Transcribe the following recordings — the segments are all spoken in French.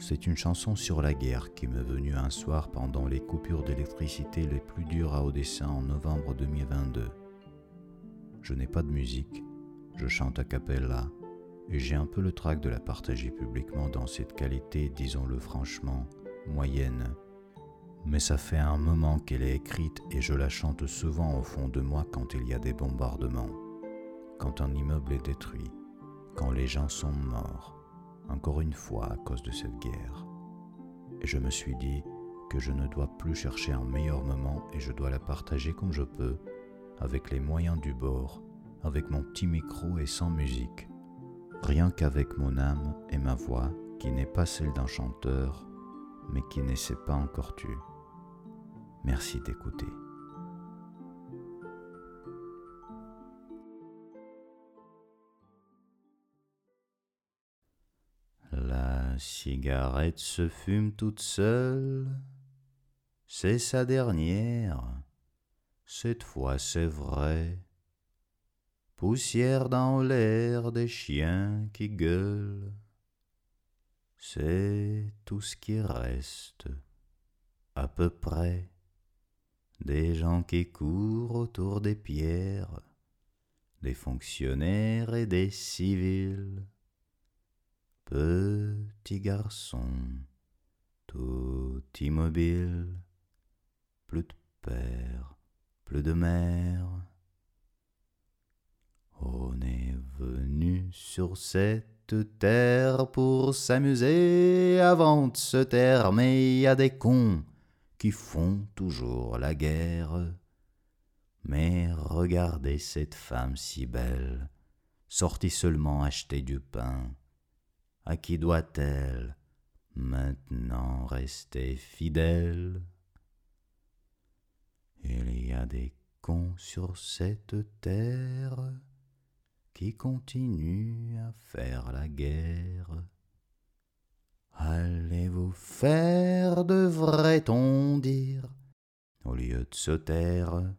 C'est une chanson sur la guerre qui m'est venue un soir pendant les coupures d'électricité les plus dures à Odessa en novembre 2022. Je n'ai pas de musique, je chante a cappella et j'ai un peu le trac de la partager publiquement dans cette qualité, disons-le franchement, moyenne. Mais ça fait un moment qu'elle est écrite et je la chante souvent au fond de moi quand il y a des bombardements, quand un immeuble est détruit, quand les gens sont morts encore une fois à cause de cette guerre. Et je me suis dit que je ne dois plus chercher un meilleur moment et je dois la partager comme je peux, avec les moyens du bord, avec mon petit micro et sans musique, rien qu'avec mon âme et ma voix qui n'est pas celle d'un chanteur, mais qui ne pas encore tue. Merci d'écouter. Cigarette se fume toute seule, c'est sa dernière, cette fois c'est vrai. Poussière dans l'air des chiens qui gueulent, c'est tout ce qui reste, à peu près, des gens qui courent autour des pierres, des fonctionnaires et des civils Petit garçon, tout immobile, plus de père, plus de mère. On est venu sur cette terre pour s'amuser avant de se taire, mais y a des cons qui font toujours la guerre. Mais regardez cette femme si belle, sortie seulement acheter du pain à qui doit-elle maintenant rester fidèle? Il y a des cons sur cette terre qui continuent à faire la guerre. Allez-vous faire, devrait-on dire, au lieu de se taire?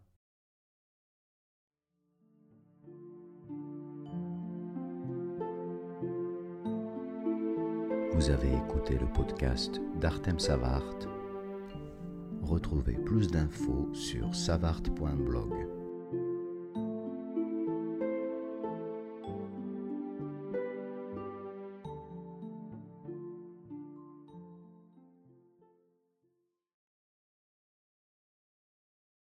Vous avez écouté le podcast d'Artem Savart. Retrouvez plus d'infos sur savart.blog.